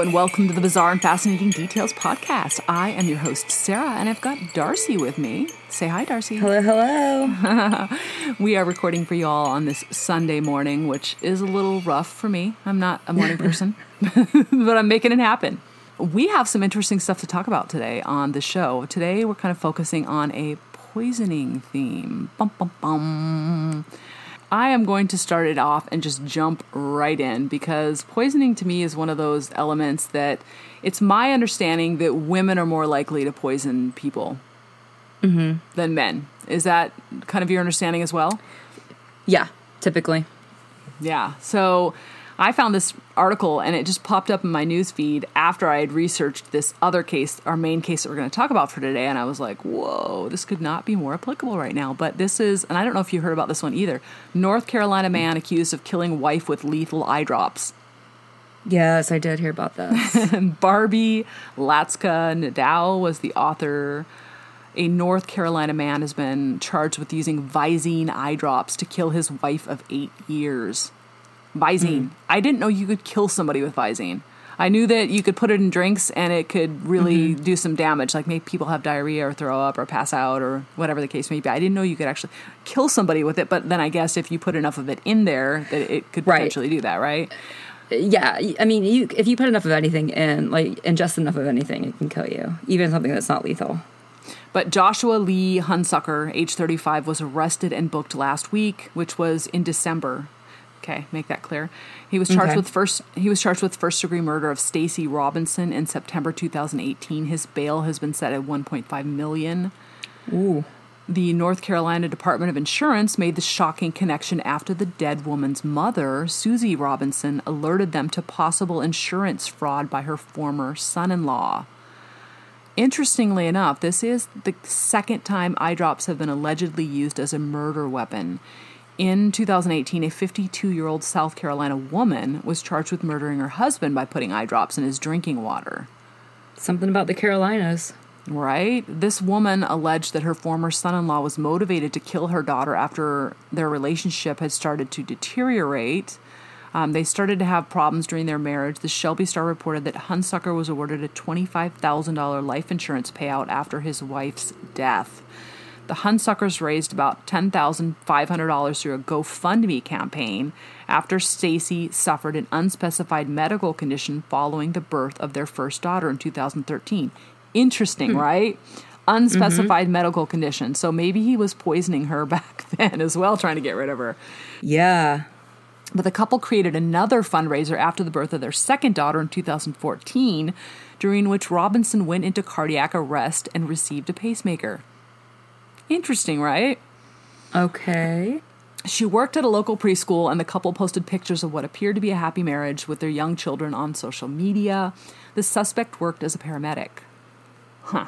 Hello and welcome to the Bizarre and Fascinating Details podcast. I am your host, Sarah, and I've got Darcy with me. Say hi, Darcy. Hello, hello. we are recording for you all on this Sunday morning, which is a little rough for me. I'm not a morning person, but I'm making it happen. We have some interesting stuff to talk about today on the show. Today, we're kind of focusing on a poisoning theme. Bum, bum, bum. I am going to start it off and just jump right in because poisoning to me is one of those elements that it's my understanding that women are more likely to poison people Mm-hmm. than men. Is that kind of your understanding as well? Yeah, typically. Yeah. So I found this article and it just popped up in my news feed after I had researched this other case, our main case that we're going to talk about for today. And I was like, whoa, this could not be more applicable right now. But this is, and I don't know if you heard about this one either North Carolina man accused of killing wife with lethal eye drops. Yes, I did hear about this. Barbie Latza Nadeau was the author. A North Carolina man has been charged with using Visine eye drops to kill his wife of eight years. Visine. Mm. I didn't know you could kill somebody with Visine. I knew that you could put it in drinks and it could really mm-hmm. do some damage, like make people have diarrhea or throw up or pass out or whatever the case may be. I didn't know you could actually kill somebody with it, but then I guess if you put enough of it in there, that it could Right. potentially do that, right? yeah, I mean, you if you put enough of anything in, like ingest enough of anything, it can kill you, even something that's not lethal. But Joshua Lee Hunsucker, age 35, was arrested and booked last week, which was in December. Okay, make that clear. He was charged Okay. with first he was charged with first degree murder of Stacy Robinson in September 2018. His bail has been set at 1.5 million. Ooh. The North Carolina Department of Insurance made the shocking connection after the dead woman's mother, Susie Robinson, alerted them to possible insurance fraud by her former son in law. Interestingly enough, this is the second time eye drops have been allegedly used as a murder weapon. In 2018, a 52 year old South Carolina woman was charged with murdering her husband by putting eye drops in his drinking water. Something about the Carolinas. Right? This woman alleged that her former son in law was motivated to kill her daughter after their relationship had started to deteriorate. Um, they started to have problems during their marriage. The Shelby Star reported that Hunsucker was awarded a $25,000 life insurance payout after his wife's death. The Hunsuckers raised about $10,500 through a GoFundMe campaign after Stacy suffered an unspecified medical condition following the birth of their first daughter in 2013. Interesting, hmm. right? Unspecified mm-hmm. medical condition. So maybe he was poisoning her back then as well, trying to get rid of her. Yeah. But the couple created another fundraiser after the birth of their second daughter in 2014, during which Robinson went into cardiac arrest and received a pacemaker. Interesting, right? Okay. She worked at a local preschool, and the couple posted pictures of what appeared to be a happy marriage with their young children on social media. The suspect worked as a paramedic. Huh.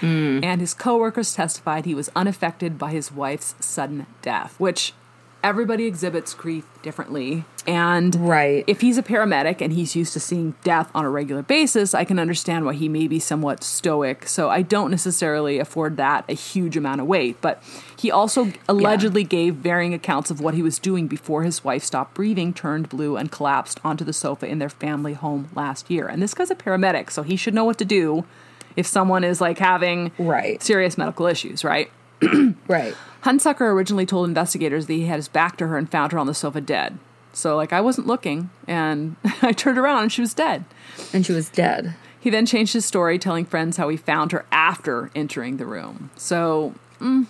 Hmm. And his coworkers testified he was unaffected by his wife's sudden death, which everybody exhibits grief differently. And Right. if he's a paramedic and he's used to seeing death on a regular basis, I can understand why he may be somewhat stoic. So I don't necessarily afford that a huge amount of weight. But he also allegedly gave varying accounts of what he was doing before his wife stopped breathing, turned blue, and collapsed onto the sofa in their family home last year. And this guy's a paramedic, so he should know what to do if someone is like having Right. serious medical issues, right? Right. Hunsucker originally told investigators that he had his back to her and found her on the sofa dead. So, like, I wasn't looking, and I turned around and she was dead. And she was dead. He then changed his story, telling friends how he found her after entering the room. So, mm,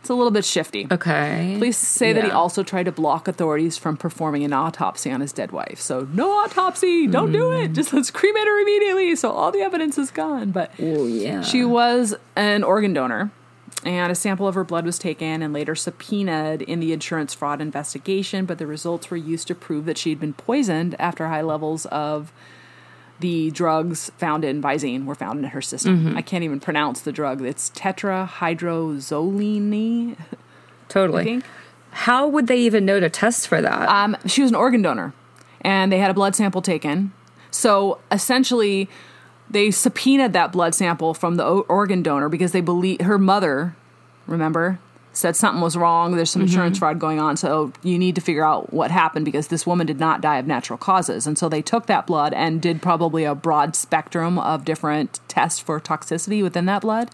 it's a little bit shifty. Okay. Police say that he also tried to block authorities from performing an autopsy on his dead wife. So, no autopsy, don't do it. Just let's cremate her immediately. So, all the evidence is gone. But Oh yeah. she was an organ donor, and a sample of her blood was taken and later subpoenaed in the insurance fraud investigation. But the results were used to prove that she had been poisoned after high levels of the drugs found in Visine were found in her system. I can't even pronounce the drug. It's tetrahydrozoline. Totally. How would they even know to test for that? Um, she was an organ donor, and they had a blood sample taken. So essentially, they subpoenaed that blood sample from the organ donor because they believe her mother, remember, said something was wrong. There's some insurance mm-hmm. fraud going on. So you need to figure out what happened because this woman did not die of natural causes. And so they took that blood and did probably a broad spectrum of different tests for toxicity within that blood,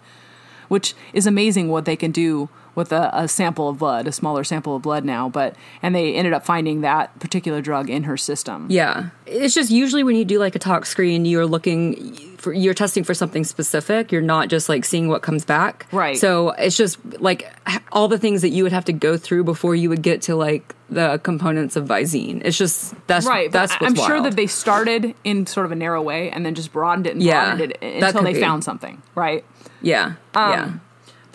which is amazing what they can do with a, a sample of blood, a smaller sample of blood now. But and they ended up finding that particular drug in her system. Yeah. It's just usually when you do like a tox screen, you're looking for you're testing for something specific. You're not just like seeing what comes back. Right. So it's just like all the things that you would have to go through before you would get to like the components of Visine. It's just that's Right, That's I'm sure that they started in sort of a narrow way and then just broadened it and Yeah, broadened it until they be. found something, right? Yeah. Um, yeah.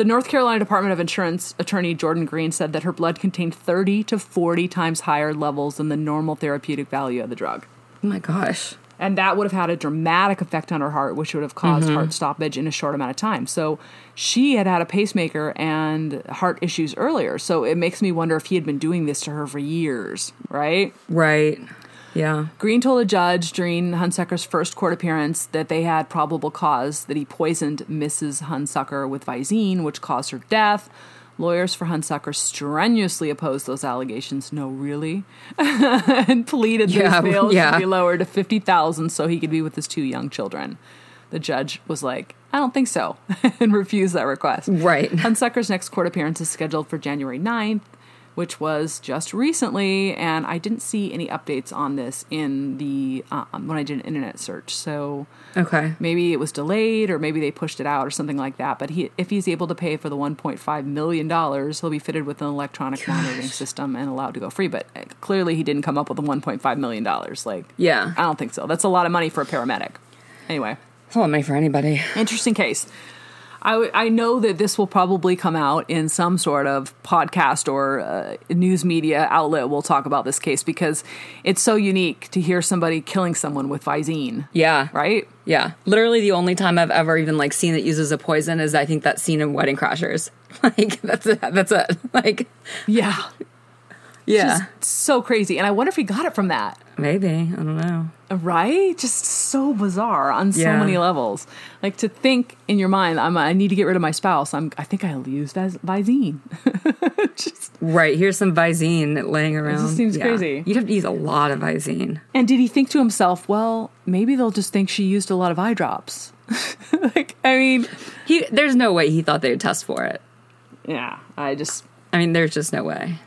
The North Carolina Department of Insurance attorney Jordan Green said that her blood contained 30 to 40 times higher levels than the normal therapeutic value of the drug. Oh my gosh. And that would have had a dramatic effect on her heart, which would have caused Mm-hmm. heart stoppage in a short amount of time. So she had had a pacemaker and heart issues earlier. So it makes me wonder if he had been doing this to her for years, right? Right. Yeah. Green told a judge during Hunsucker's first court appearance that they had probable cause that he poisoned Mrs. Hunsucker with Visine, which caused her death. Lawyers for Hunsucker strenuously opposed those allegations. No, really, and pleaded that Yeah, his bail yeah. should be lowered to fifty thousand so he could be with his two young children. The judge was like, "I don't think so," and refused that request. Right. Hunsucker's next court appearance is scheduled for January 9th, which was just recently, and I didn't see any updates on this in the uh, when I did an internet search. So Okay. maybe it was delayed, or maybe they pushed it out, or something like that. But he, if he's able to pay for the 1.5 million dollars, he'll be fitted with an electronic monitoring system and allowed to go free. But uh, clearly, he didn't come up with the 1.5 million dollars. Like, Yeah. I don't think so. That's a lot of money for a paramedic. Anyway. It's a lot of money for anybody. Interesting case. I, w- I know that this will probably come out in some sort of podcast or uh, news media outlet. We'll talk about this case because it's so unique to hear somebody killing someone with Visine, Yeah. right? Yeah. Literally the only time I've ever even like seen it uses a poison is I think that scene in Wedding Crashers. Like that's it. That's it. Like Yeah. Yeah. Just so crazy. And I wonder if he got it from that, Maybe. I don't know. right? Just so bizarre on so Yeah. many levels. Like to think in your mind, I'm, I need to get rid of my spouse. I'm, I think I'll use Vis- Visine. just Right. Here's some Visine laying around. seems crazy. You'd have to use a lot of Visine. And did he think to himself, well, maybe they'll just think she used a lot of eye drops? like, I mean, He there's no way he thought they would test for it. yeah, I just, I mean, there's just no way.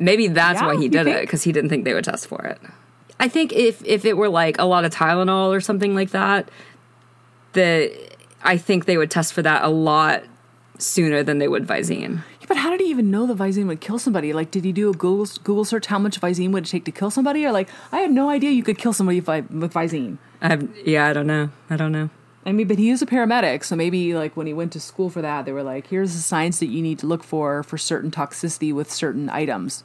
Maybe that's Yeah, why he did it because he didn't think they would test for it. I think if if it were like a lot of Tylenol or something like that, that I think they would test for that a lot sooner than they would Visine. but how did he even know the Visine would kill somebody? Like, did he do a Google Google search how much Visine would it take to kill somebody? Or like, I had no idea you could kill somebody with Visine. I have, yeah, I don't know. I don't know. I mean, but he is a paramedic, so maybe like when he went to school for that, they were like, here's the signs that you need to look for for certain toxicity with certain items,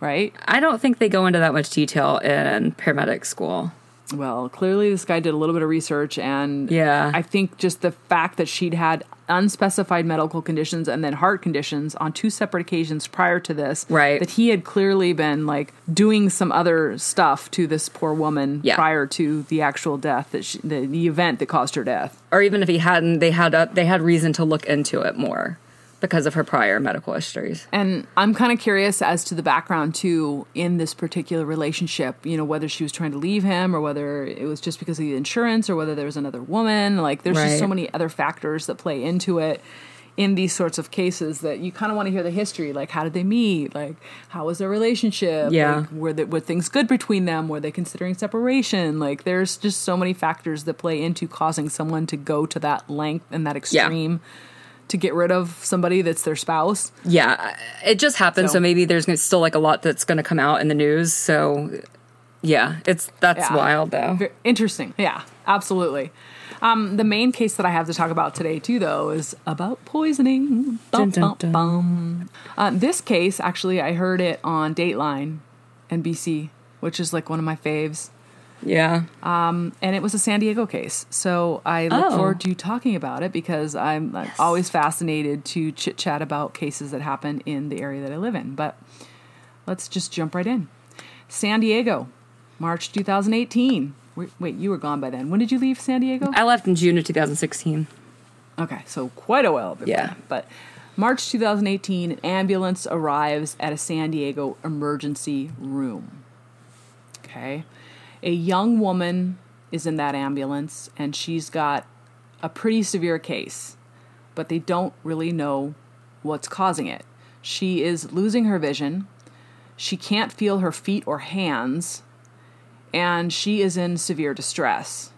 right? I don't think they go into that much detail in paramedic school. Well, clearly this guy did a little bit of research, and Yeah. I think just the fact that she'd had unspecified medical conditions and then heart conditions on two separate occasions prior to this, Right. That he had clearly been like doing some other stuff to this poor woman Yeah. prior to the actual death that she, the the event that caused her death. Or even if he hadn't, they had a, they had reason to look into it more because of her prior medical histories. And I'm kind of curious as to the background too in this particular relationship. You know, whether she was trying to leave him or whether it was just because of the insurance or whether there was another woman. Like, there's just so many other factors that play into it in these sorts of cases that you kind of want to hear the history. Like, how did they meet? Like, how was their relationship? Yeah. Like, were, the, were things good between them? Were they considering separation? Like, there's just so many factors that play into causing someone to go to that length and that Yeah. To get rid of somebody that's their spouse, Yeah, it just happened. So, So- maybe there's still like a lot that's going to come out in the news. So yeah, it's that's Yeah. wild though. Very interesting. Yeah, absolutely. Um, the main case that I have to talk about today, too, though, is about poisoning. Bum, Dun, dun, bum, dun. bum. Uh, this case, actually, I heard it on Dateline, NBC, which is like one of my faves. Yeah, Um, And it was a San Diego case. So I look Oh. forward to talking about it because I'm like, always fascinated to chit chat about cases that happen in the area that I live in. But let's just jump right in. San Diego, March 2018. Wait, wait, you were gone by then. When did you leave San Diego? I left in June of 2016. Okay, so quite a while before. Yeah. But March 2018, an ambulance arrives at a San Diego emergency room. Okay. A young woman is in that ambulance and she's got a pretty severe case, but they don't really know what's causing it. She is losing her vision. She can't feel her feet or hands, and she is in severe distress.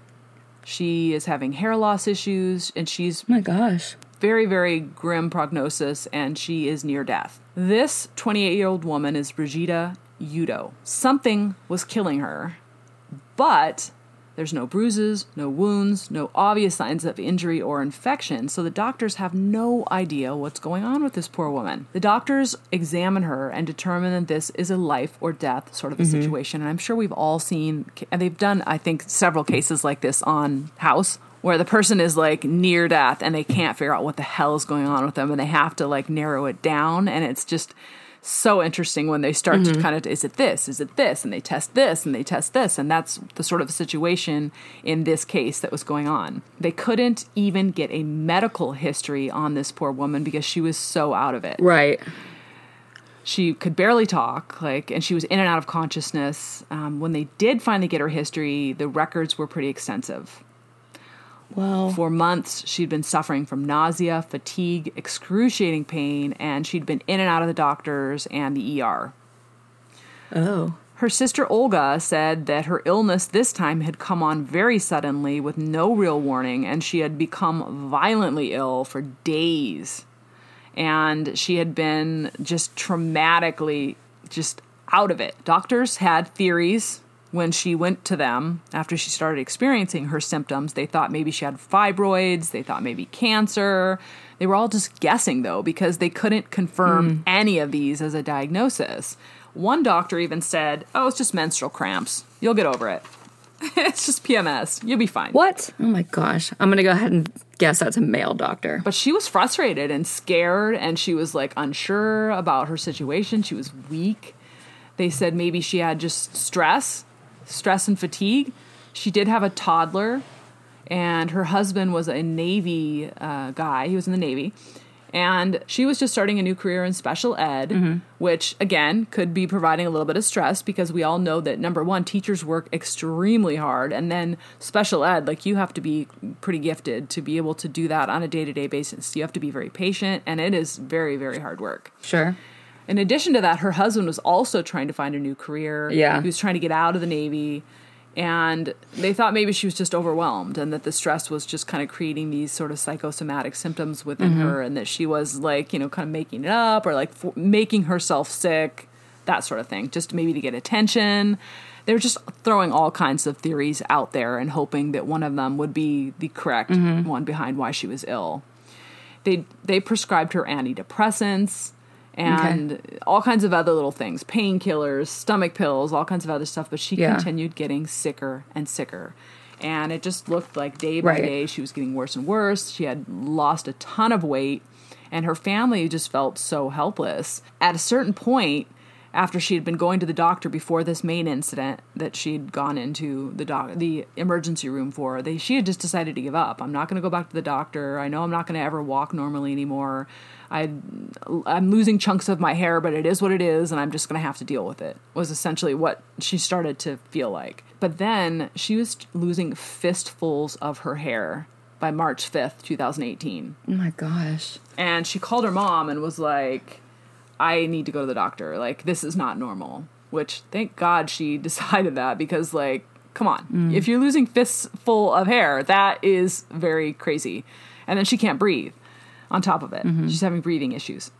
She is having hair loss issues, and she's Oh my gosh. very, very grim prognosis, and she is near death. This 28 year old woman is Brigida Udo. Something was killing her, but there's no bruises, no wounds, no obvious signs of injury or infection, so the doctors have no idea what's going on with this poor woman. The doctors examine her and determine that this is a life or death sort of a mm-hmm. situation, and I'm sure we've all seen, and they've done, I think, several cases like this on House where the person is like near death and they can't figure out what the hell is going on with them and they have to like narrow it down and it's just so interesting when they start to kind of is it this? Is it this? And they test this and they test this and that's the sort of situation in this case that was going on. They couldn't even get a medical history on this poor woman because she was so out of it. Right. she could barely talk like and she was in and out of consciousness. Um, when they did finally get her history the records were pretty extensive Well. for months, she'd been suffering from nausea, fatigue, excruciating pain, and she'd been in and out of the doctors and the ER. Oh. Her sister Olga said that her illness this time had come on very suddenly with no real warning, and she had become violently ill for days. And she had been just traumatically just out of it. Doctors had theories when she went to them after she started experiencing her symptoms. They thought maybe she had fibroids, they thought maybe cancer. They were all just guessing though because they couldn't confirm hmm. any of these as a diagnosis. One doctor even said, "Oh, it's just menstrual cramps. You'll get over it. it's just PMS. You'll be fine." What? Oh my gosh. I'm going to go ahead and guess that's a male doctor. But she was frustrated and scared, and she was like unsure about her situation. She was weak. They said maybe she had just stress, stress and fatigue. She did have a toddler, and her husband was a Navy uh, guy. He was in the Navy. And she was just starting a new career in special ed, which again could be providing a little bit of stress because we all know that number one, teachers work extremely hard. And then special ed, like you have to be pretty gifted to be able to do that on a day to day basis. You have to be very patient, and it is very, very hard work. Sure. In addition to that, her husband was also trying to find a new career. Yeah. He was trying to get out of the Navy. And they thought maybe she was just overwhelmed and that the stress was just kind of creating these sort of psychosomatic symptoms within mm-hmm. her and that she was like, you know, kind of making it up or like f- making herself sick, that sort of thing, just maybe to get attention. They were just throwing all kinds of theories out there and hoping that one of them would be the correct mm-hmm. one behind why she was ill they they prescribed her antidepressants and all kinds of other little things painkillers stomach pills all kinds of other stuff but she Yeah. continued getting sicker and sicker and it just looked like day by Right. day she was getting worse and worse she had lost a ton of weight and her family just felt so helpless at a certain point after she had been going to the doctor before this main incident that she'd gone into the doc the emergency room for they she had just decided to give up. I'm not going to go back to the doctor. I know i'm not going to ever walk normally anymore. I i'm losing chunks of my hair but it is what it is and i'm just going to have to deal with it was essentially what she started to feel like. But then she was losing fistfuls of her hair by march 5th 2018 Oh my gosh. and she called her mom and was like i need to go to the doctor. Like this is not normal. Which thank god she decided that because like come on. Mm. If you're losing fists full of hair that is very crazy. And then she can't breathe on top of it. Mm-hmm. She's having breathing issues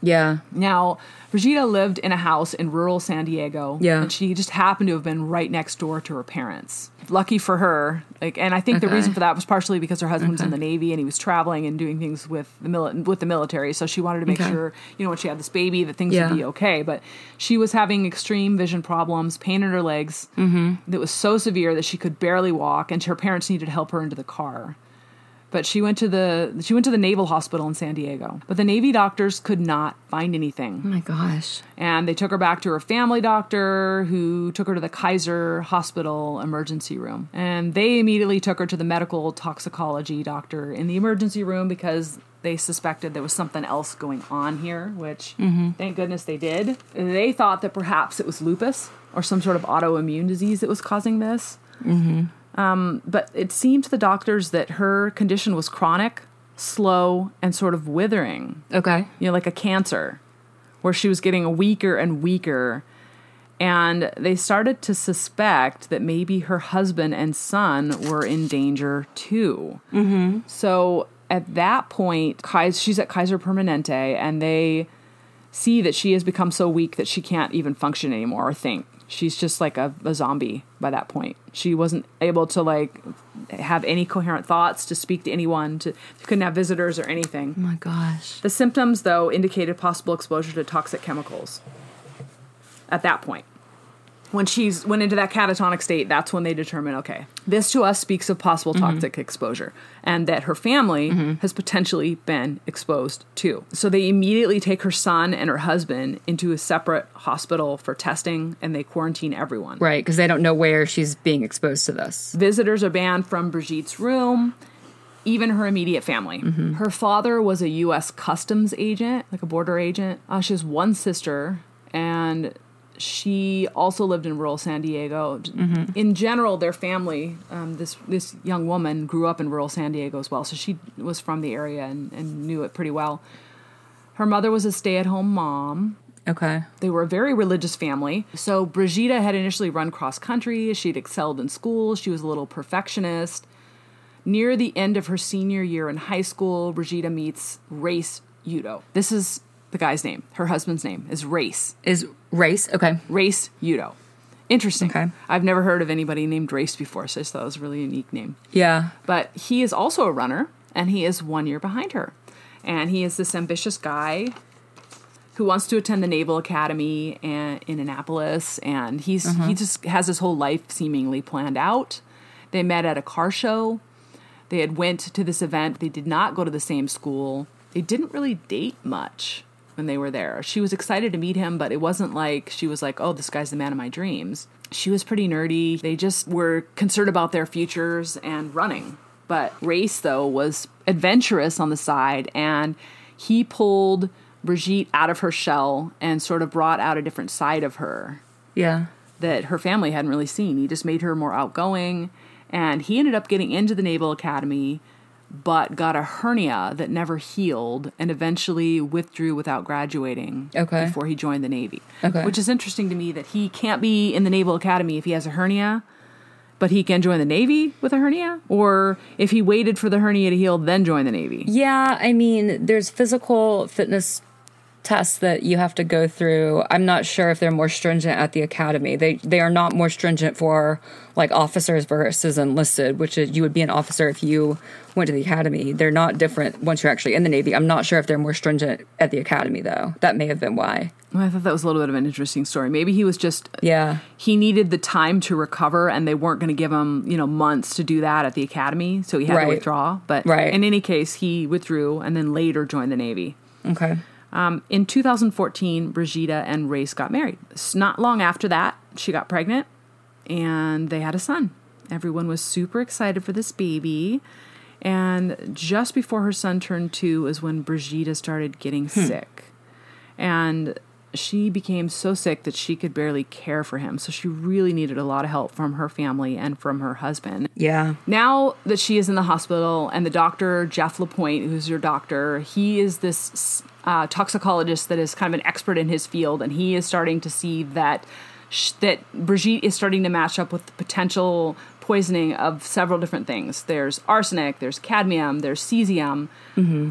Yeah. now, Brigida lived in a house in rural San Diego. Yeah. And she just happened to have been right next door to her parents. Lucky for her, like, and I think the reason for that was partially because her husband was in the Navy and he was traveling and doing things with the mili- with the military. So she wanted to make Okay. sure, you know, when she had this baby, that things Yeah. would be okay. But she was having extreme vision problems, pain in her legs mm-hmm. that was so severe that she could barely walk, and her parents needed to help her into the car. But she went to the she went to the Naval Hospital in San Diego. But the Navy doctors could not find anything. Oh my gosh. And they took her back to her family doctor, who took her to the Kaiser Hospital emergency room. And they immediately took her to the medical toxicology doctor in the emergency room because they suspected there was something else going on here, which mm-hmm. thank goodness they did. They thought that perhaps it was lupus or some sort of autoimmune disease that was causing this. Mm-hmm. Um, but it seemed to the doctors that her condition was chronic, slow, and sort of withering Okay. you know, like a cancer, where she was getting weaker and weaker. And they started to suspect that maybe her husband and son were in danger too. Mm-hmm. So at that point, she's at Kaiser Permanente, and they see that she has become so weak that she can't even function anymore or think. She's just like a, a zombie by that point. She wasn't able to like have any coherent thoughts, to speak to anyone, to couldn't have visitors or anything. Oh my gosh. The symptoms, though, indicated possible exposure to toxic chemicals. At that point, when she's went into that catatonic state, that's when they determine, okay, this to us speaks of possible mm-hmm. toxic exposure, and that her family mm-hmm. has potentially been exposed too. So they immediately take her son and her husband into a separate hospital for testing, and they quarantine everyone. Right, because they don't know where she's being exposed to this. Visitors are banned from Brigitte's room, even her immediate family. Mm-hmm. Her father was a U.S. Customs agent, like a border agent. Uh, she has one sister, and she also lived in rural San Diego. In general, their family, um, this this young woman grew up in rural San Diego as well, so she was from the area and, and knew it pretty well. Her mother was a stay-at-home mom. Okay. They were a very religious family. So Brigitte had initially run cross country. She'd excelled in school. She was a little perfectionist. Near the end of her senior year in high school, Brigitte meets Race Udo. This is the guy's name. Her husband's name is Race. Is race? Okay. Race Udo. Interesting. Okay. I've never heard of anybody named Race before, so I just thought it was a really unique name. Yeah. But he is also a runner, and he is one year behind her. And he is this ambitious guy who wants to attend the Naval Academy and, in Annapolis, and he's mm-hmm. he just has his whole life seemingly planned out. They met at a car show. They had went to this event. They did not go to the same school. They didn't really date much when they were there. She was excited to meet him, but it wasn't like she was like, "Oh, this guy's the man of my dreams." She was pretty nerdy. They just were concerned about their futures and running. But Race though was adventurous on the side and he pulled Brigitte out of her shell and sort of brought out a different side of her Yeah. that her family hadn't really seen. He just made her more outgoing, and he ended up getting into the Naval Academy, but got a hernia that never healed and eventually withdrew without graduating Okay. before he joined the Navy. Okay. Which is interesting to me that he can't be in the Naval Academy if he has a hernia. But he can join the Navy with a hernia? Or if he waited for the hernia to heal, then join the Navy? Yeah, I mean, there's physical fitness tests that you have to go through. I'm not sure if they're more stringent at the academy. They they are not more stringent for like officers versus enlisted, which is you would be an officer if you went to the academy. They're not different once you're actually in the Navy. I'm not sure if they're more stringent at the academy though. That may have been why. Well, I thought that was a little bit of an interesting story. Maybe he was just Yeah. he needed the time to recover and they weren't going to give him you know months to do that at the academy so he had Right. to withdraw but Right. in any case he withdrew and then later joined the navy Okay. Um, in 2014 brigitte and race got married not long after that she got pregnant and they had a son everyone was super excited for this baby and just before her son turned two is when brigitte started getting sick and she became so sick that she could barely care for him. So she really needed a lot of help from her family and from her husband. Yeah. Now that she is in the hospital, and the doctor, Jeff Lapointe, who's your doctor, he is this uh, toxicologist that is kind of an expert in his field, and he is starting to see that sh- that Brigitte is starting to match up with the potential poisoning of several different things. There's arsenic, there's cadmium, there's cesium,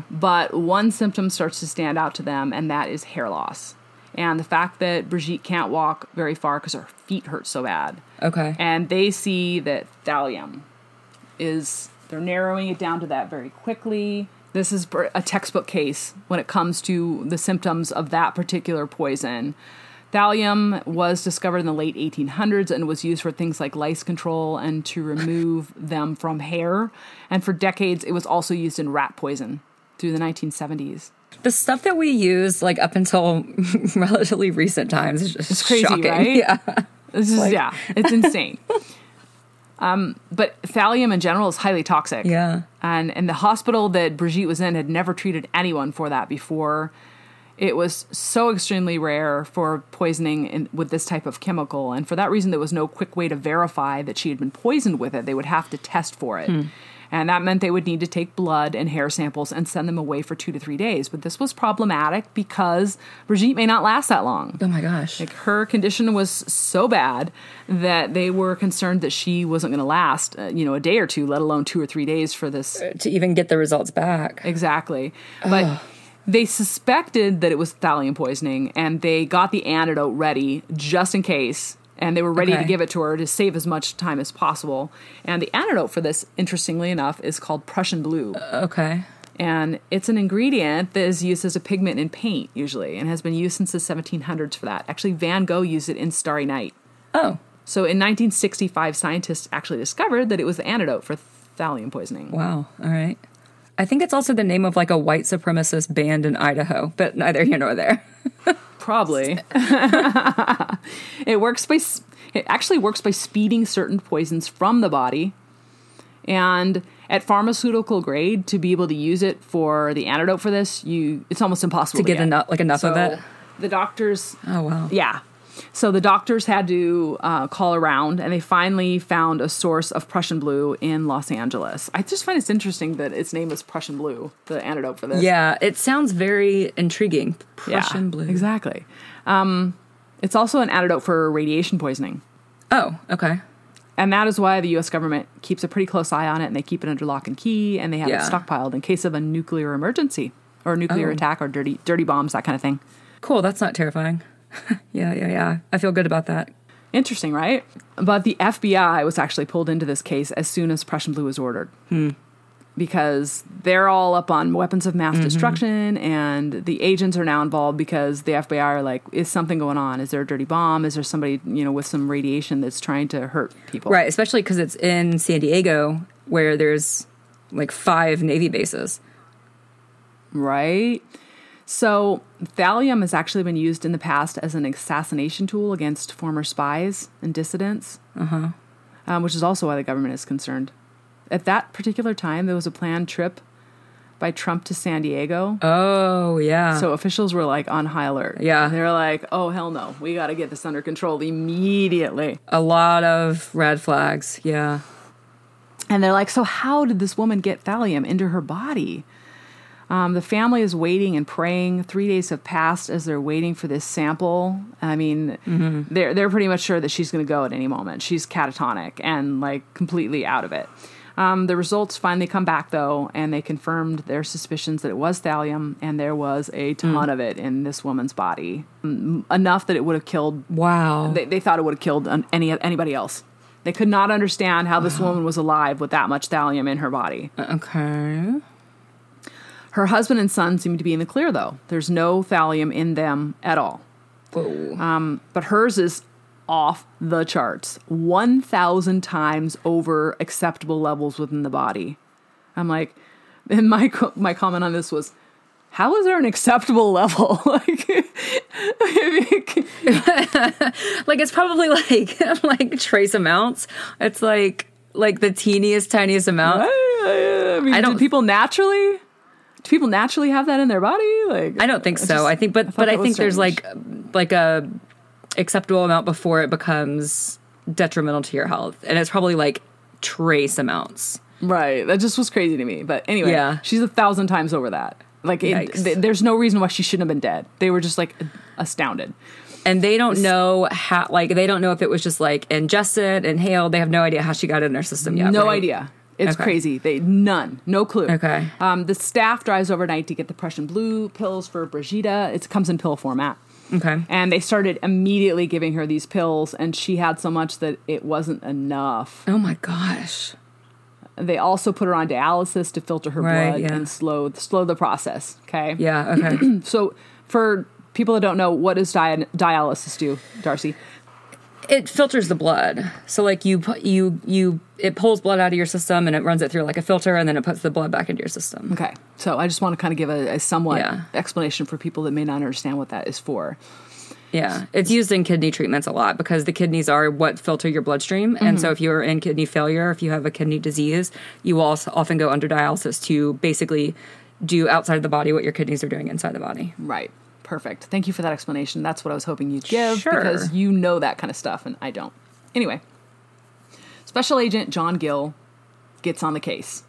but one symptom starts to stand out to them, and that is hair loss. And the fact that Brigitte can't walk very far because her feet hurt so bad Okay. and they see that thallium is they're narrowing it down to that very quickly this is a textbook case when it comes to the symptoms of that particular poison Thallium was discovered in the late 1800s and was used for things like lice control and to remove them from hair. And for decades, it was also used in rat poison through the 1970s. The stuff that we use, like up until relatively recent times, is just It's crazy, shocking. right? Yeah. This is, yeah, it's insane. Um, but thallium in general is highly toxic. Yeah. And, and the hospital that Brigitte was in had never treated anyone for that before. It was so extremely rare for poisoning in, with this type of chemical. And for that reason, there was no quick way to verify that she had been poisoned with it. They would have to test for it. And that meant they would need to take blood and hair samples and send them away for two to three days. But this was problematic because Brigitte may not last that long. Oh my gosh. Like her condition was so bad that they were concerned that she wasn't going to last, uh, you know, a day or two, let alone two or three days for this. to even get the results back. Exactly. But they suspected that it was thallium poisoning and they got the antidote ready just in case. And they were ready to give it to her to save as much time as possible. And the antidote for this, interestingly enough, is called Prussian blue. Uh, okay. And it's an ingredient that is used as a pigment in paint, usually, and has been used since the 1700s for that. Actually, Van Gogh used it in Starry Night. Oh, So in 1965, scientists actually discovered that it was the antidote for thallium poisoning. wow. All right. I think it's also the name of like a white supremacist band in Idaho, but neither here nor there. Probably. it works by it actually works by speeding certain poisons from the body. And at pharmaceutical grade to be able to use it for the antidote for this, you it's almost impossible To get enough- like enough of it? The doctors Oh wow. Yeah. So the doctors had to uh, call around, and they finally found a source of Prussian blue in Los Angeles. I just find it's interesting that its name is Prussian blue, the antidote for this. Yeah, it sounds very intriguing. Yeah, Prussian blue. Exactly. Um, it's also an antidote for radiation poisoning. Oh, okay. And that is why the US government keeps a pretty close eye on it and they keep it under lock and key and they have Yeah. it stockpiled in case of a nuclear emergency or nuclear Oh. attack or dirty dirty bombs, that kind of thing. Cool. That's not terrifying. yeah, yeah, yeah. I feel good about that. Interesting, right? But the FBI was actually pulled into this case as soon as Prussian blue was ordered. Hmm. Because they're all up on weapons of mass mm-hmm. destruction, and the agents are now involved because the FBI are like, is something going on? Is there a dirty bomb? Is there somebody, you know, with some radiation that's trying to hurt people? Right, especially because it's in San Diego where there's like five Navy bases. Right? So, thallium has actually been used in the past as an assassination tool against former spies and dissidents, uh-huh. um, which is also why the government is concerned. At that particular time, there was a planned trip by Trump to San Diego. Oh, yeah. So officials were like on high alert. Yeah. They're like, oh, hell no. We got to get this under control immediately. a lot of red flags. Yeah. And they're like, so how did this woman get thallium into her body? Um, the family is waiting and praying. Three days have passed as they're waiting for this sample. I mean, they're they're pretty much sure that she's going to go at any moment. She's catatonic and like completely out of it. Um, the results finally come back though, and they confirmed their suspicions that it was thallium, and there was a ton of it in this woman's body, Mm, enough that it would have killed Wow. they, they thought it would have killed any anybody else. They could not understand how this woman was alive with that much thallium in her body. okay. Her husband and son seem to be in the clear, though. There's no thallium in them at all. Um, but hers is off the charts 1,000 times over acceptable levels within the body. I'm like, and my, co- my comment on this was, how is there an acceptable level? like, like it's probably like like trace amounts. It's like like the teeniest tiniest amount. I, mean, I do don't- people naturally do people naturally have that in their body? Like I don't think so. just- I think, but thought but I think there's like like a acceptable amount before it becomes detrimental to your health, and it's probably like trace amounts. right. That just was crazy to me. But anyway, Yeah. she's a thousand times over that. Like it, th- there's no reason why she shouldn't have been dead. They were just like astounded. And they don't know how, like, they don't know if it was just like ingested, inhaled. They have no idea how she got in their system yet. no right? idea. It's Okay. crazy. They none, no clue. Okay. Um, the staff drives overnight to get the Prussian blue pills for Brigitte. It comes in pill format. Okay. And they started immediately giving her these pills, and she had so much that it wasn't enough. Oh my gosh. They also put her on dialysis to filter her Right, blood yeah. and slow slow the process. Okay. Yeah. Okay. So for people that don't know, what does dia- dialysis do, Darcy? It filters the blood. So like you you you it pulls blood out of your system and it runs it through like a filter and then it puts the blood back into your system. Okay, so I just want to kind of give a, a somewhat Yeah. explanation for people that may not understand what that is for. Yeah, it's used in kidney treatments a lot because the kidneys are what filter your bloodstream. And so mm-hmm. if you're in kidney failure, if you have a kidney disease, you will also often go under dialysis to basically do outside of the body what your kidneys are doing inside the body. Right. Perfect. Thank you for that explanation. That's what I was hoping you'd give Sure. because you know that kind of stuff and I don't. Anyway, Special Agent John Gill gets on the case.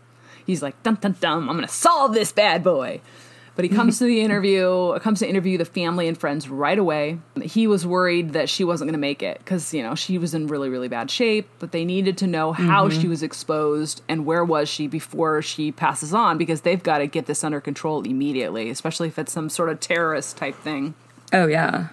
He's like, dum dum dum, I'm gonna solve this bad boy. But he comes to the interview, comes to interview the family and friends right away. He was worried that she wasn't going to make it because, you know, she was in really, really bad shape, but they needed to know how she mm-hmm. was exposed and where was she before she passes on because they've got to get this under control immediately, especially if it's some sort of terrorist type thing. Oh yeah.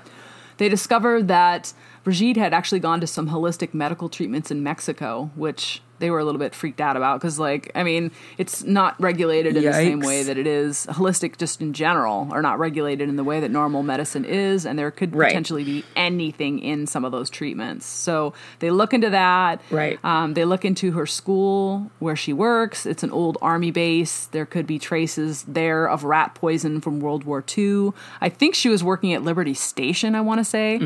They discovered that Brigitte had actually gone to some holistic medical treatments in Mexico, which they were a little bit freaked out about because, like, I mean, it's not regulated in the same way that it is holistic, just in general, are not regulated in the way that normal medicine is, and there could Right. potentially be anything in some of those treatments. So they look into that. Right. Um, they look into her school where she works. It's an old army base. There could be traces there of rat poison from World War II. I think she was working at Liberty Station, I want to say.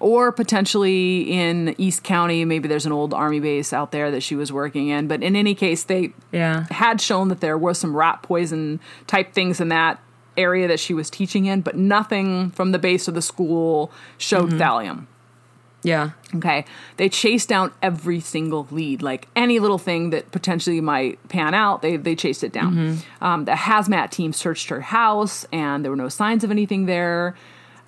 Or potentially in East County, maybe there's an old army base out there that she was working in. But in any case, they Yeah. had shown that there was some rat poison type things in that area that she was teaching in, but nothing from the base of the school showed thallium. Yeah. Okay. They chased down every single lead, like any little thing that potentially might pan out, they, they chased it down. Um, the hazmat team searched her house and there were no signs of anything there.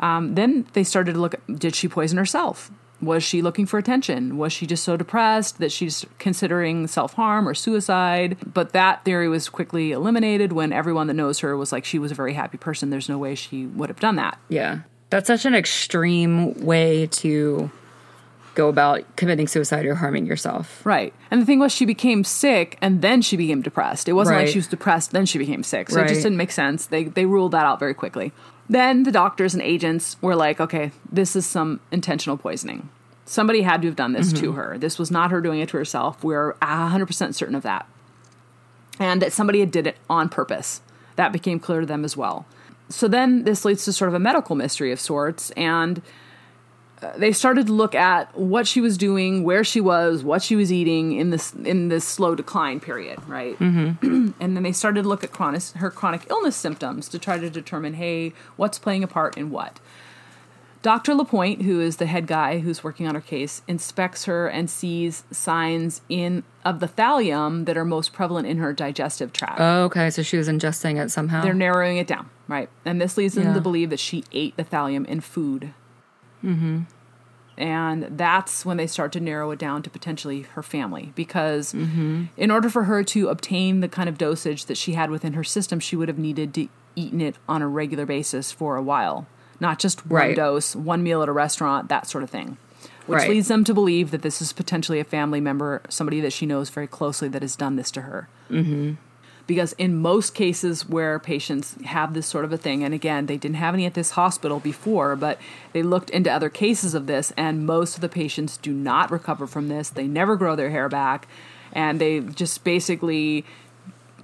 Um, then they started to look did she poison herself? Was she looking for attention? Was she just so depressed that she's considering self harm or suicide? But that theory was quickly eliminated when everyone that knows her was like, she was a very happy person. There's no way she would have done that. Yeah. That's such an extreme way to go about committing suicide or harming yourself. Right. And the thing was, she became sick and then she became depressed. It wasn't like she was depressed, then she became sick. So it just didn't make sense. They, they ruled that out very quickly. Then the doctors and agents were like, okay, this is some intentional poisoning. Somebody had to have done this to mm-hmm. her. This was not her doing it to herself. We're 100% certain of that. And that somebody had did it on purpose. That became clear to them as well. So then this leads to sort of a medical mystery of sorts. And they started to look at what she was doing, where she was, what she was eating in this in this slow decline period, right? Mm-hmm. and then they started to look at chronic, her chronic illness symptoms to try to determine, hey, what's playing a part in what. Dr. Lapointe, who is the head guy who's working on her case, inspects her and sees signs in of the thallium that are most prevalent in her digestive tract. Oh, okay. So she was ingesting it somehow. They're narrowing it down, right? And this leads them Yeah. to believe that she ate the thallium in food. Mm-hmm. And that's when they start to narrow it down to potentially her family. Because in order for her to obtain the kind of dosage that she had within her system, she would have needed to eaten it on a regular basis for a while. Not just one Right. dose, one meal at a restaurant, that sort of thing. Which Right. leads them to believe that this is potentially a family member, somebody that she knows very closely that has done this to her because in most cases where patients have this sort of a thing and again they didn't have any at this hospital before but they looked into other cases of this and most of the patients do not recover from this. They never grow their hair back and they just basically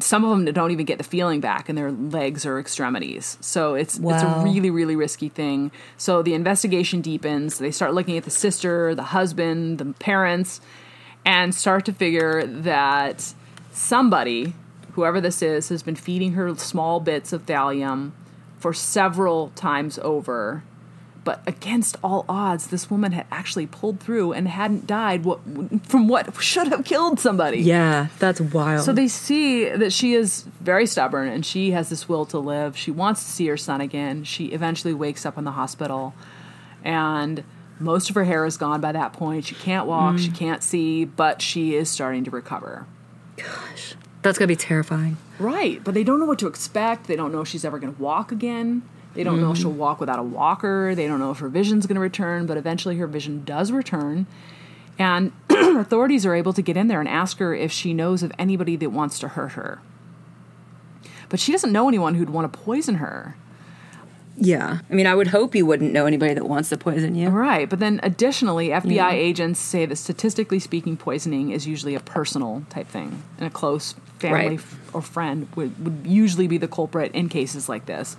some of them don't even get the feeling back in their legs or extremities. So it's it's a really really risky thing. So the investigation deepens. They start looking at the sister the husband the parents and start to figure that somebody, whoever this is, has been feeding her small bits of thallium for several times over. But against all odds, this woman had actually pulled through and hadn't died what, from what should have killed somebody. yeah, that's wild. So they see that she is very stubborn and she has this will to live. She wants to see her son again. She eventually wakes up in the hospital and most of her hair is gone by that point. She can't walk, she mm. can't see, but she is starting to recover. That's gonna be terrifying. Right, but they don't know what to expect. They don't know if she's ever going to walk again. They don't know if mm-hmm. she'll walk without a walker. They don't know if her vision's going to return, but eventually her vision does return. And authorities are able to get in there and ask her if she knows of anybody that wants to hurt her. But she doesn't know anyone who'd want to poison her. Yeah. I mean, I would hope you wouldn't know anybody that wants to poison you. Right. But then additionally, FBI agents say that statistically speaking, poisoning is usually a personal type thing. And a close family Right. f- or friend would, would usually be the culprit in cases like this.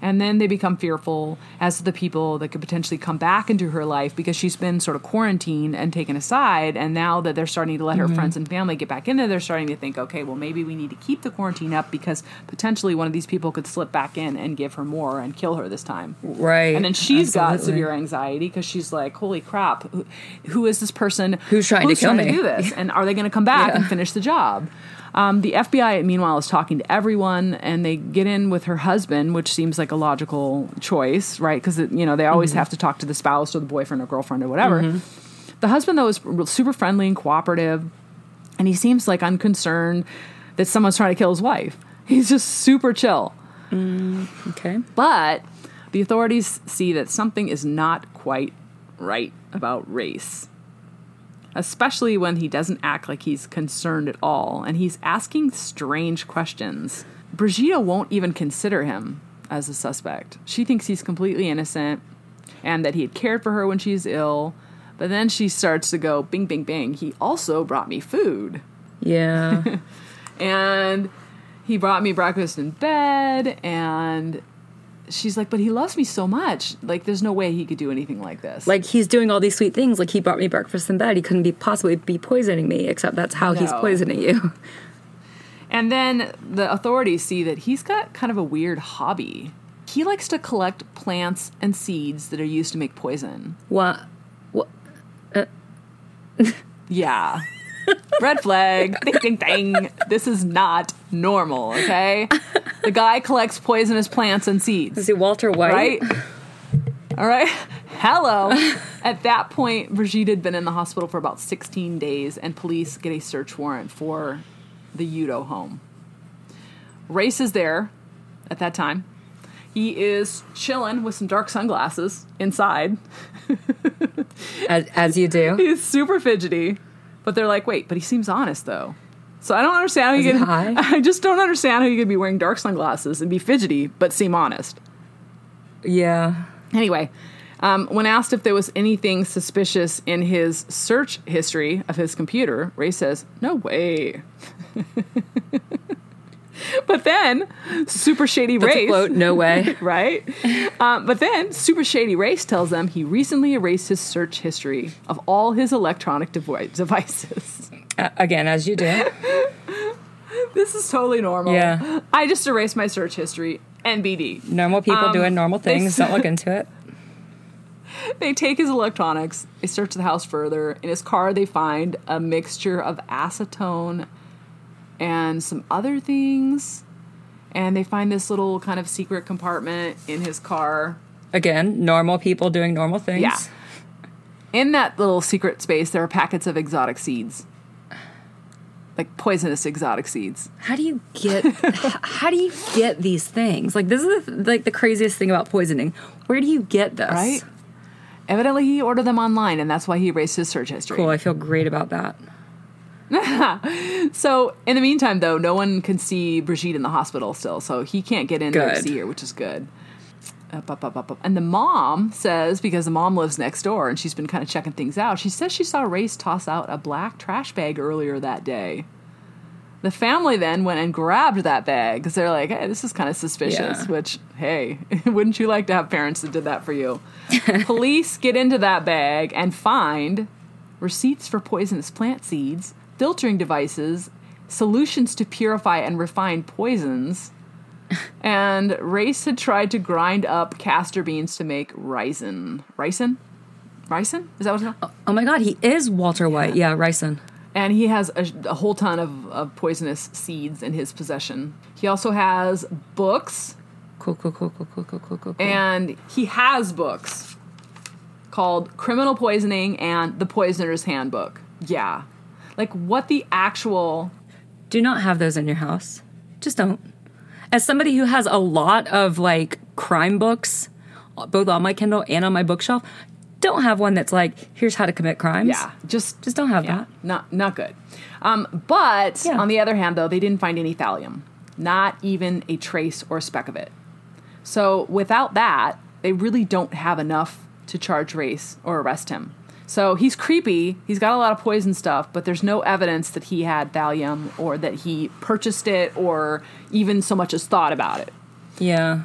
And then they become fearful as to the people that could potentially come back into her life because she's been sort of quarantined and taken aside. And now that they're starting to let her mm-hmm. friends and family get back in there, they're starting to think, okay, well, maybe we need to keep the quarantine up because potentially one of these people could slip back in and give her more and kill her this time. Right. And then she's got severe anxiety because she's like, "Holy crap, who, who is this person? Who's trying to kill trying me?" do this? And are they going to come back Yeah. and finish the job?" Um, the FBI, meanwhile, is talking to everyone, and they get in with her husband, which seems like a logical choice, right? Because you know they always Mm-hmm. have to talk to the spouse or the boyfriend or girlfriend or whatever. The husband, though, is super friendly and cooperative, and he seems like unconcerned that someone's trying to kill his wife. He's just super chill. Okay. But the authorities see that something is not quite right about Race, especially when he doesn't act like he's concerned at all and he's asking strange questions. Brigida won't even consider him as a suspect. She thinks he's completely innocent and that he had cared for her when she's ill. But then she starts to go, bing, bing, bing. He also brought me food Yeah. and he brought me breakfast in bed and she's like but he loves me so much like there's no way he could do anything like this like he's doing all these sweet things. Like he brought me breakfast in bed. He couldn't be possibly be poisoning me, except that's how he's poisoning you. and then the authorities see that he's got kind of a weird hobby he likes to collect plants and seeds that are used to make poison What? What? Uh. yeah red flag ding ding ding this is not normal okay the guy collects poisonous plants and seeds Is he Walter White? right? All right. Hello. At that point, Brigitte had been in the hospital for about 16 days, and police get a search warrant for the Udo home. Race is there at that time. He is chilling with some dark sunglasses inside. As, as you do. He's super fidgety, but they're like, wait, but he seems honest though. So I don't understand how Is you can. high? I just don't understand how you could be wearing dark sunglasses and be fidgety but seem honest. Yeah. Anyway, um, when asked if there was anything suspicious in his search history of his computer, Ray says, No way. but then, super shady That's a Race. quote. No way. Right? Um, but then, Super Shady Race tells them he recently erased his search history of all his electronic devi- devices. Uh, again, as you do. this is totally normal. Yeah. I just erased my search history. NBD. Normal people Um, doing normal things. Don't look into it. They take his electronics, they search the house further. In his car, they find a mixture of acetone and some other things. And they find this little kind of secret compartment in his car. Again, normal people doing normal things. Yeah. In that little secret space, there are packets of exotic seeds. Like poisonous exotic seeds. How do you get? how do you get these things? Like this is the, like the craziest thing about poisoning. Where do you get this? Right? Evidently, he ordered them online, and that's why he erased his search history. Cool. I feel great about that. So, in the meantime, though, no one can see Brigitte in the hospital still, so he can't get in there to see her, which is good. Up, up, up, up, up. And the mom says, because the mom lives next door and she's been kind of checking things out, she says she saw Race toss out a black trash bag earlier that day. The family then went and grabbed that bag because they're like, hey, this is kind of suspicious, Yeah. which, hey, wouldn't you like to have parents that did that for you? Police get into that bag and find receipts for poisonous plant seeds, filtering devices, solutions to purify and refine poisons. And Race had tried to grind up castor beans to make ricin. Ricin? Ricin? Is that what it's called? Oh, oh my god, he is Walter White. Yeah, ricin. And he has a, a whole ton of, of poisonous seeds in his possession. He also has books, cool, cool, cool, cool, cool, cool, cool. cool. and he has books called Criminal Poisoning and The Poisoner's Handbook. Yeah. Like, what the actual. Do not have those in your house. Just don't. As somebody who has a lot of like crime books, both on my Kindle and on my bookshelf, don't have one that's like, here's how to commit crimes. Yeah, just Just don't have yeah, that. not not good. Um, but Yeah. on the other hand, though, they didn't find any thallium, not even a trace or a speck of it. So without that, they really don't have enough to charge Race or arrest him. So he's creepy. He's got a lot of poison stuff, but there's no evidence that he had thallium or that he purchased it or even so much as thought about it. Yeah.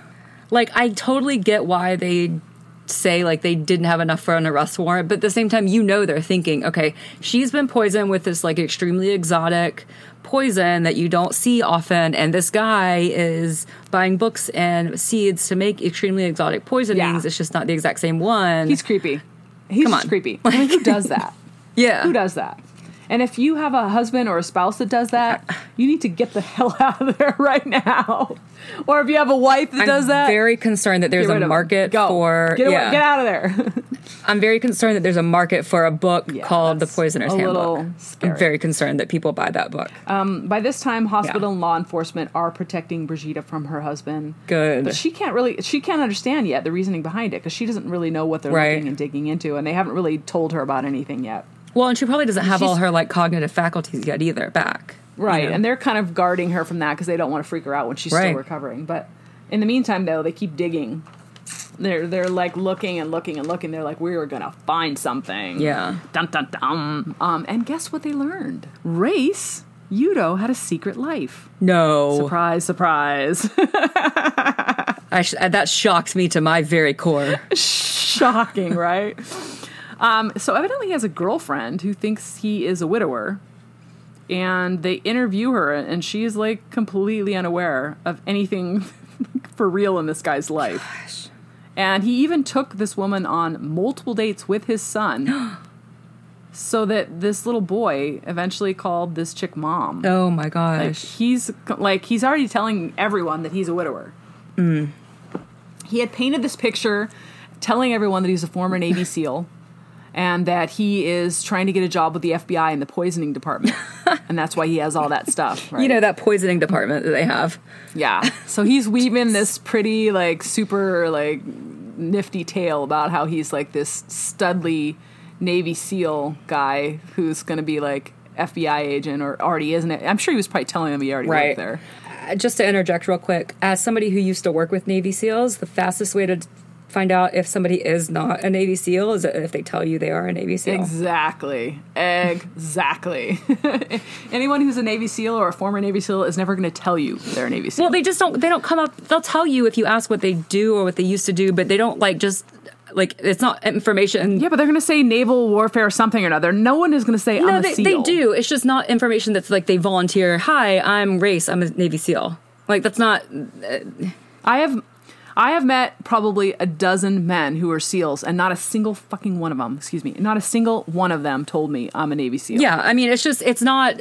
Like I totally get why they say like they didn't have enough for an arrest warrant, but at the same time you know they're thinking, okay, she's been poisoned with this like extremely exotic poison that you don't see often and this guy is buying books and seeds to make extremely exotic poisonings. Yeah. It's just not the exact same one. He's creepy. He's Come on. creepy. I mean, who does that? yeah. Who does that? And if you have a husband or a spouse that does that, you need to get the hell out of there right now. Or if you have a wife that I'm does that, very concerned that there's a market for get, away- yeah. get out of there. I'm very concerned that there's a market for a book Yeah, called The Poisoner's Handbook. I'm very concerned that people buy that book. Um, by this time, hospital and law enforcement are protecting Brigitte from her husband. Good. But she can't really, she can't understand yet the reasoning behind it because she doesn't really know what they're Right. looking and digging into, and they haven't really told her about anything yet. Well, and she probably doesn't have all her like cognitive faculties yet either back. Right, you know? and they're kind of guarding her from that because they don't want to freak her out when she's Right. still recovering. But in the meantime, though, they keep digging. They're they're like looking and looking and looking. They're like, we're gonna find something. Yeah. Dun dun dun. Um, and guess what they learned? Race Udo had a secret life. no, Surprise, surprise. I sh- that shocks me to my very core. Shocking, right? Um, so evidently, he has a girlfriend who thinks he is a widower, and they interview her, and she is like completely unaware of anything for real in this guy's life. And he even took this woman on multiple dates with his son, so that this little boy eventually called this chick mom. Oh my Like, gosh. he's like he's already telling everyone that he's a widower. He had painted this picture, telling everyone that he's a former Navy SEAL, and that he is trying to get a job with the FBI in the poisoning department, and that's why he has all that stuff. Right? You know that poisoning department that they have. yeah. So he's weaving this pretty, like, super, like, nifty tale about how he's like this studly Navy SEAL guy who's going to be like FBI agent or already isn't it? I'm sure he was probably telling them he already Right. worked there. Uh, Just to interject real quick, as somebody who used to work with Navy SEAls, the fastest way to find out if somebody is not a Navy SEAL is if they tell you they are a Navy SEAL. Exactly. Exactly. Anyone who's a Navy SEAL or a former Navy SEAL is never going to tell you they're a Navy SEAL. Well, they just don't. They don't come up. They'll tell you if you ask what they do or what they used to do, but they don't like just like it's not information. yeah, but they're going to say naval warfare or something or another. No one is going to say No, I'm a they, SEAL. they do. It's just not information that's like they volunteer. Hi, I'm Race. I'm a Navy SEAL. Like that's not. Uh, I have I have met probably a dozen men who are SEALs, and not a single fucking one of them, excuse me, not a single one of them told me I'm a Navy SEAL. Yeah, I mean, it's just it's not.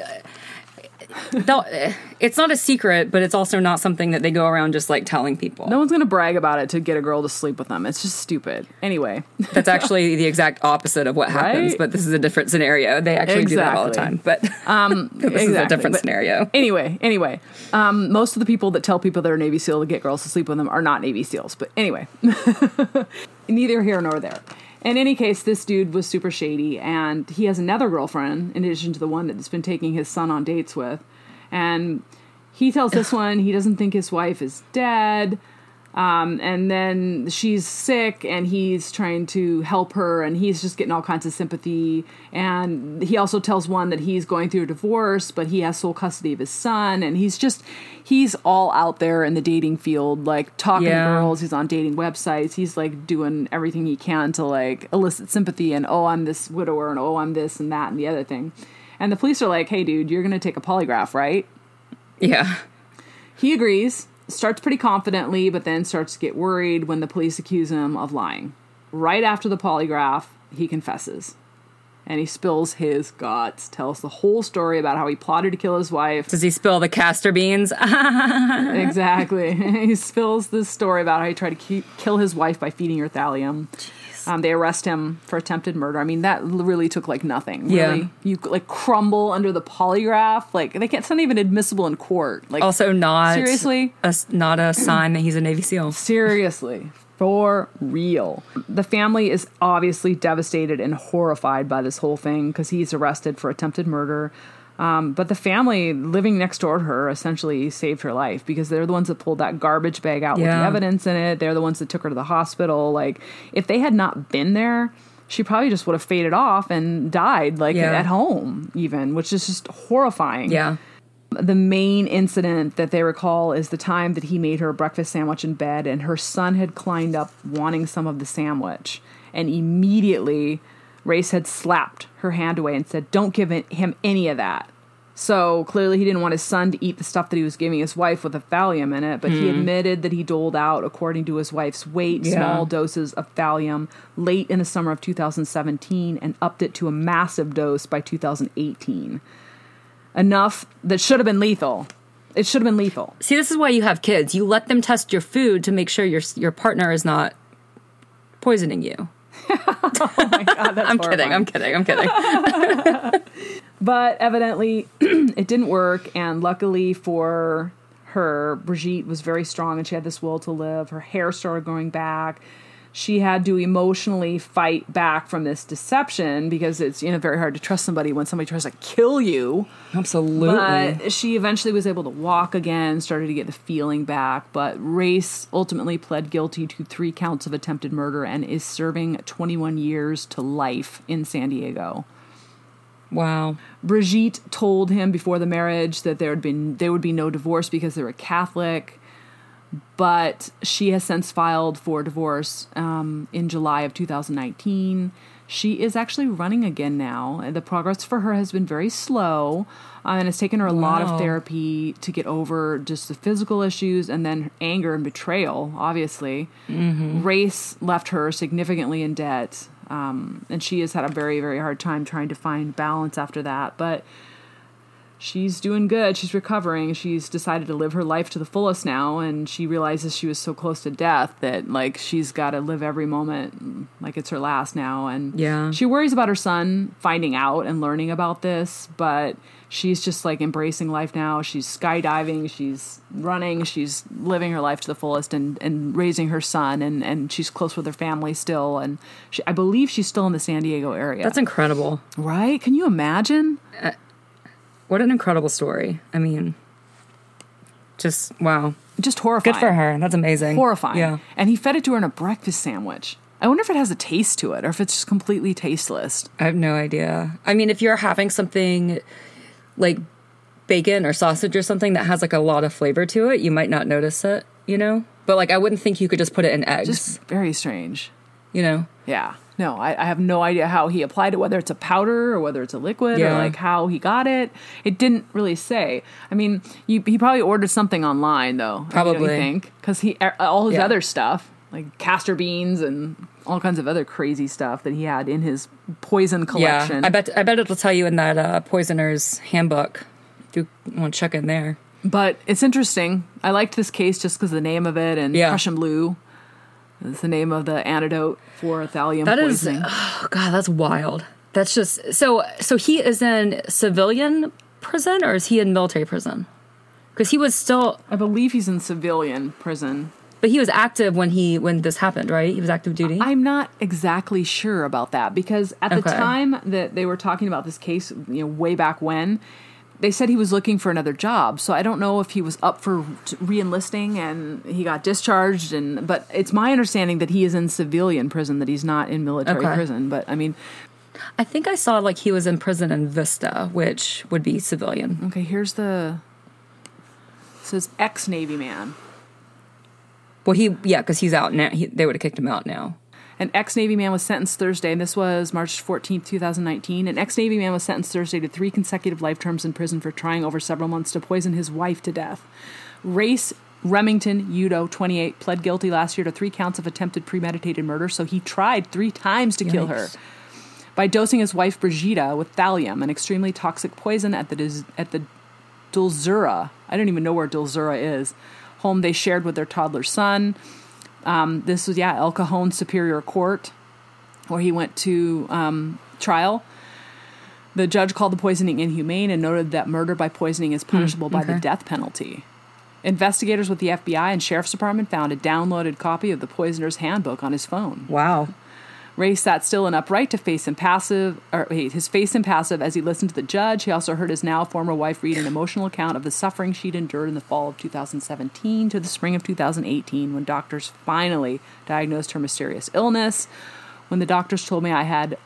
they'll- It's not a secret, but it's also not something that they go around just like telling people. No one's going to brag about it to get a girl to sleep with them. It's just stupid. Anyway, That's actually the exact opposite of what happens, Right? but this is a different scenario. They actually do that all the time, but um, this is a different but- scenario. anyway, anyway, um, most of the people that tell people they're Navy SEAL to get girls to sleep with them are not Navy SEAls. But anyway, neither here nor there. In any case, this dude was super shady, and he has another girlfriend in addition to the one that's been taking his son on dates with. And he tells this one he doesn't think his wife is dead. Um, and then she's sick and he's trying to help her and he's just getting all kinds of sympathy. And he also tells one that he's going through a divorce but he has sole custody of his son. And he's just he's all out there in the dating field like talking Yeah. to girls. He's on dating websites. He's like doing everything he can to like elicit sympathy and oh i'm this widower and oh i'm this and that and the other thing. And the police are like hey dude you're gonna take a polygraph right? Yeah. he agrees, starts pretty confidently, but then starts to get worried when the police accuse him of lying. Right after the polygraph, he confesses. And he spills his guts, tells the whole story about how he plotted to kill his wife. Does he spill the castor beans? exactly. he spills this story about how he tried to ki- kill his wife by feeding her thallium. Um, they arrest him for attempted murder. I mean, that really took like nothing. Yeah. Really. You like crumble under the polygraph. Like they can't. It's not even admissible in court. Like also, not Seriously? a, not a sign that he's a Navy SEAL. Seriously, for real. The family is obviously devastated and horrified by this whole thing because he's arrested for attempted murder. Um, but the family living next door to her essentially saved her life because they're the ones that pulled that garbage bag out with the evidence in it. They're the ones that took her to the hospital. Like, if they had not been there, she probably just would have faded off and died, like Yeah. at home, even, which is just horrifying. Yeah. The main incident that they recall is the time that he made her a breakfast sandwich in bed, and her son had climbed up wanting some of the sandwich. And immediately, Race had slapped her hand away and said, Don't give him any of that. So clearly, he didn't want his son to eat the stuff that he was giving his wife with a thallium in it, but he hmm. admitted that he doled out, according to his wife's weight, Yeah. small doses of thallium late in the summer of 2017 and upped it to a massive dose by 2018 enough that should have been lethal. It should have been lethal. See, this is why you have kids. You let them test your food to make sure your your partner is not poisoning you. Oh I'm kidding. I'm kidding. I'm kidding. But evidently, it didn't work. And luckily for her, Brigitte was very strong and she had this will to live. Her hair started growing back. She had to emotionally fight back from this deception because it's you know very hard to trust somebody when somebody tries to kill you. Absolutely. But she eventually was able to walk again, started to get the feeling back. But Race ultimately pled guilty to three counts of attempted murder and is serving 21 years to life in San Diego. wow. Brigitte told him before the marriage that there had been there would be no divorce because they were Catholic, but she has since filed for divorce um, in July of 2019. She is actually running again now. and The progress for her has been very slow, uh, and it's taken her a lot of therapy to get over just the physical issues and then anger and betrayal. Obviously, Race left her significantly in debt, um, and she has had a very very hard time trying to find balance after that. But she's doing good. She's recovering. She's decided to live her life to the fullest now, and she realizes she was so close to death that like she's got to live every moment like it's her last now. And Yeah. she worries about her son finding out and learning about this, but she's just like embracing life now. She's skydiving. She's running. She's living her life to the fullest and and raising her son, and and she's close with her family still. And she, I believe she's still in the San Diego area. That's incredible. right. Can you imagine? Uh, What an incredible story. I mean, just wow. Just horrifying. Good for her. That's amazing. horrifying. Yeah. And he fed it to her in a breakfast sandwich. I wonder if it has a taste to it or if it's just completely tasteless. I have no idea. I mean, if you're having something like bacon or sausage or something that has like a lot of flavor to it, you might not notice it, you know? But like, I wouldn't think you could just put it in eggs, Just very strange. You know? Yeah. No, I, I have no idea how he applied it, whether it's a powder or whether it's a liquid or like how he got it. It didn't really say. I mean, you, he probably ordered something online though. I mean, don't you Probably. think because he all his Yeah. other stuff like castor beans and all kinds of other crazy stuff that he had in his poison collection. Yeah. I bet, I bet it'll tell you in that uh, poisoner's handbook you want to check in there. But it's interesting. I liked this case just because the name of it and Yeah. Prussian blue is the name of the antidote for thallium That is, poisoning. oh God, that's wild. That's just so. So he is in civilian prison or is he in military prison? Because he was still, I believe he's in civilian prison. but he was active when he when this happened, right? He was active duty. I'm not exactly sure about that because at the time that they were talking about this case, you know, way back when, they said he was looking for another job. So I don't know if he was up for re-enlisting and he got discharged. And but it's my understanding that he is in civilian prison, that he's not in military Okay. prison. But I mean, I think I saw like he was in prison in Vista, which would be civilian. okay, here's the it says ex Navy man. Well, he yeah, because he's out now. He, they would have kicked him out now. An ex Navy man was sentenced Thursday, and this was March 14th, 2019. An ex Navy man was sentenced Thursday to three consecutive life terms in prison for trying over several months to poison his wife to death. Race Remington Udo, 28, pled guilty last year to three counts of attempted premeditated murder, so he tried three times to kill her by dosing his wife Brigitta with thallium, an extremely toxic poison at the at the Dulzura. I don't even know where Dulzura is. Home they shared with their toddler son. Um, this was yeah El Cajon Superior Court, where he went to um, trial. The judge called the poisoning inhumane and noted that murder by poisoning is punishable by the death penalty. Investigators with the FBI and Sheriff's Department found a downloaded copy of the poisoner's handbook on his phone. Wow. Ray sat still and upright to face impassive, or wait, his face impassive as he listened to the judge. He also heard his now former wife read an emotional account of the suffering she'd endured in the fall of 2017 to the spring of 2018 when doctors finally diagnosed her mysterious illness. When the doctors told me I had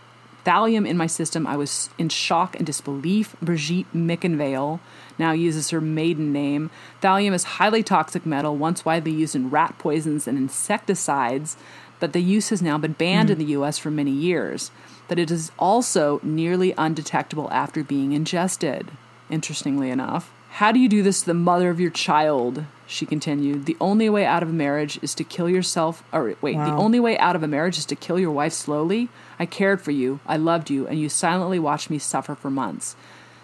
thallium in my system, I was in shock and disbelief. Brigitte Mickenvale now uses her maiden name. Thallium is highly toxic metal, once widely used in rat poisons and insecticides but the use has now been banned in hmm. the US for many years. But it is also nearly undetectable after being ingested, interestingly enough. How do you do this to the mother of your child? She continued. The only way out of a marriage is to kill yourself. Or wait, the only way out of a marriage is to kill your wife slowly. I cared for you, I loved you, and you silently watched me suffer for months.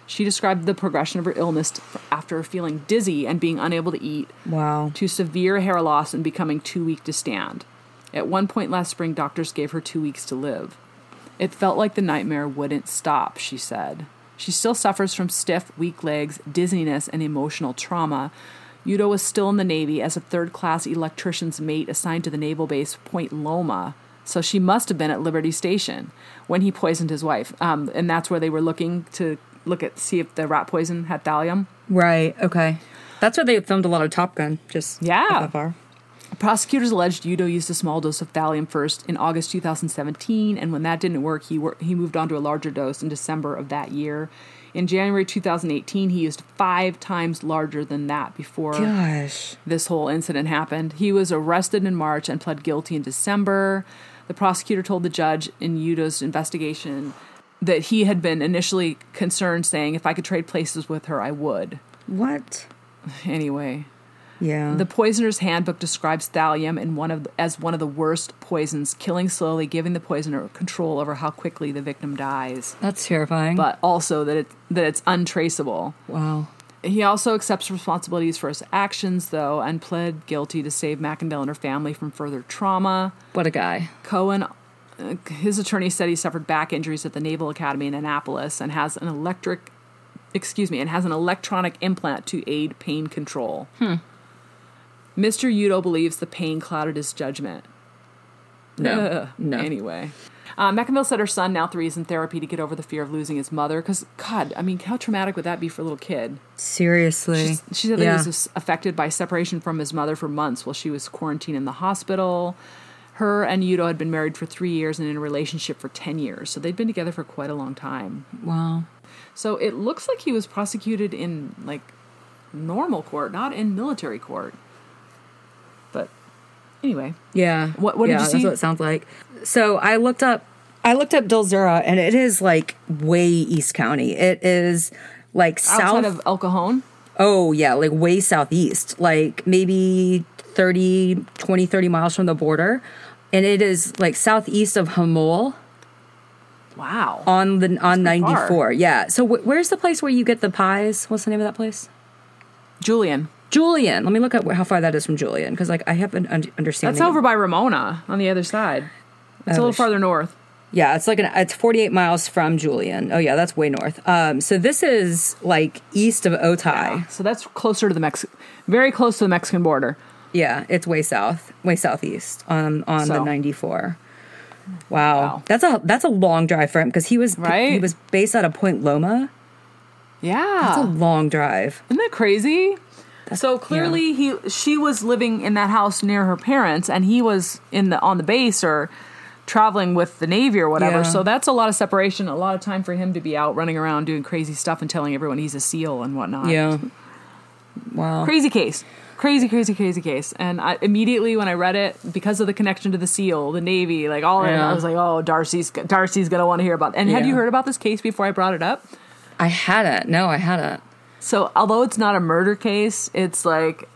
She described the progression of her illness after feeling dizzy and being unable to eat, Wow. to severe hair loss and becoming too weak to stand. At one point last spring, doctors gave her two weeks to live. It felt like the nightmare wouldn't stop, she said. She still suffers from stiff, weak legs, dizziness, and emotional trauma. Udo was still in the Navy as a third class electrician's mate assigned to the naval base Point Loma, so she must have been at Liberty Station when he poisoned his wife. Um, and that's where they were looking to look at see if the rat poison had thallium. Right. Okay. That's where they filmed a lot of Top Gun. Just Yeah. Prosecutors alleged Udo used a small dose of thallium first in August 2017, and when that didn't work, he wor- he moved on to a larger dose in December of that year. In January 2018, he used five times larger than that before Gosh. this whole incident happened. He was arrested in March and pled guilty in December. The prosecutor told the judge in Udo's investigation that he had been initially concerned, saying, "If I could trade places with her, I would." What? Anyway, Yeah. the Poisoner's Handbook describes thallium in one of as one of the worst poisons, killing slowly, giving the poisoner control over how quickly the victim dies, That's terrifying. but also that it that it's untraceable. wow. He also accepts responsibilities for his actions, though, and pled guilty to save McIndale and her family from further trauma. What a guy. Cohen, uh, his attorney said he suffered back injuries at the Naval Academy in Annapolis and has an electric, excuse me, and has an electronic implant to aid pain control. Mr. Udo believes the pain clouded his judgment. No. Ugh. No. Anyway. Uh, McInville said her son now three is in therapy to get over the fear of losing his mother. Because, God, I mean, how traumatic would that be for a little kid? Seriously. She said that he was affected by separation from his mother for months while she was quarantined in the hospital. Her and Udo had been married for three years and in a relationship for 10 years. So they'd been together for quite a long time. Wow. So it looks like he was prosecuted in like normal court, not in military court. Anyway, Yeah. What- what did yeah, you That's see? what it sounds like. So I looked up I looked up Dulzura and it is like way East County. It is like outside south of El Cajon, Oh yeah, like way southeast, like maybe 30, 20, 30 miles from the border. And it is like southeast of Jamul wow. on the on pretty far. 94. Yeah. So wh- where's the place where you get the pies? What's the name of that place? Julian. Julian. Let me look at how far that is from Julian because like I have an un- understanding. That's over by Ramona on the other side. It's a Oh, little farther north. Yeah, it's like an it's 48 miles from Julian. Oh yeah, that's way north. Um so this is like east of Otay. So that's closer to the Mex, very close to the Mexican border. Yeah, it's way south, way southeast on on the 94. Wow. Wow. That's a that's a long drive for him because he was right? he was based out of Point Loma. Yeah, That's a long drive. Isn't that crazy? So clearly he she was living in that house near her parents and he was in the on the base or traveling with the navy or whatever. Yeah. So that's a lot of separation, a lot of time for him to be out running around doing crazy stuff and telling everyone he's a seal and whatnot. Yeah. Wow. Crazy case. Crazy, crazy, crazy case. And I, immediately when I read it, because of the connection to the SEAL, the Navy, like all that, Yeah. I was like, "Oh, Darcy's Darcy's gonna want to hear about." And had you heard about this case before I brought it up? I hadn't. No, I hadn't. So, although it's not a murder case, it's like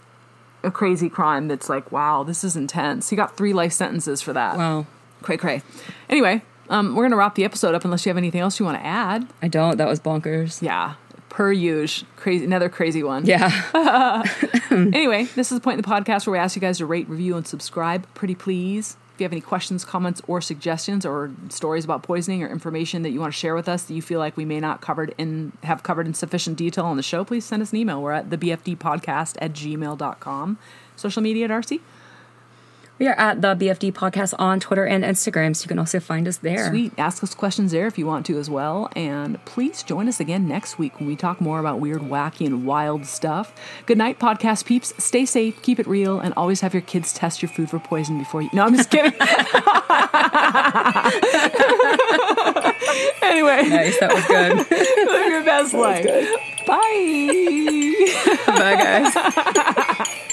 a crazy crime that's like, wow, this is intense. He got three life sentences for that. Wow. Cray cray. Anyway, um, we're going to wrap the episode up unless you have anything else you want to add. I don't. That was bonkers. Yeah. Per usual. Crazy, another crazy one. Yeah. Anyway, this is the point in the podcast where we ask you guys to rate, review, and subscribe. Pretty please. If you have any questions, comments, or suggestions, or stories about poisoning, or information that you want to share with us that you feel like we may not covered in have covered in sufficient detail on the show, please send us an email. We're at the BFD podcast at gmail.com. Social media, Darcy? We are at the BFD podcast on Twitter and Instagram, so you can also find us there. Sweet. Ask us questions there if you want to as well. And please join us again next week when we talk more about weird, wacky, and wild stuff. Good night, podcast peeps. Stay safe, keep it real, and always have your kids test your food for poison before you. No, I'm just kidding. anyway, Nice, that was good. live your best life. Bye. Bye, guys.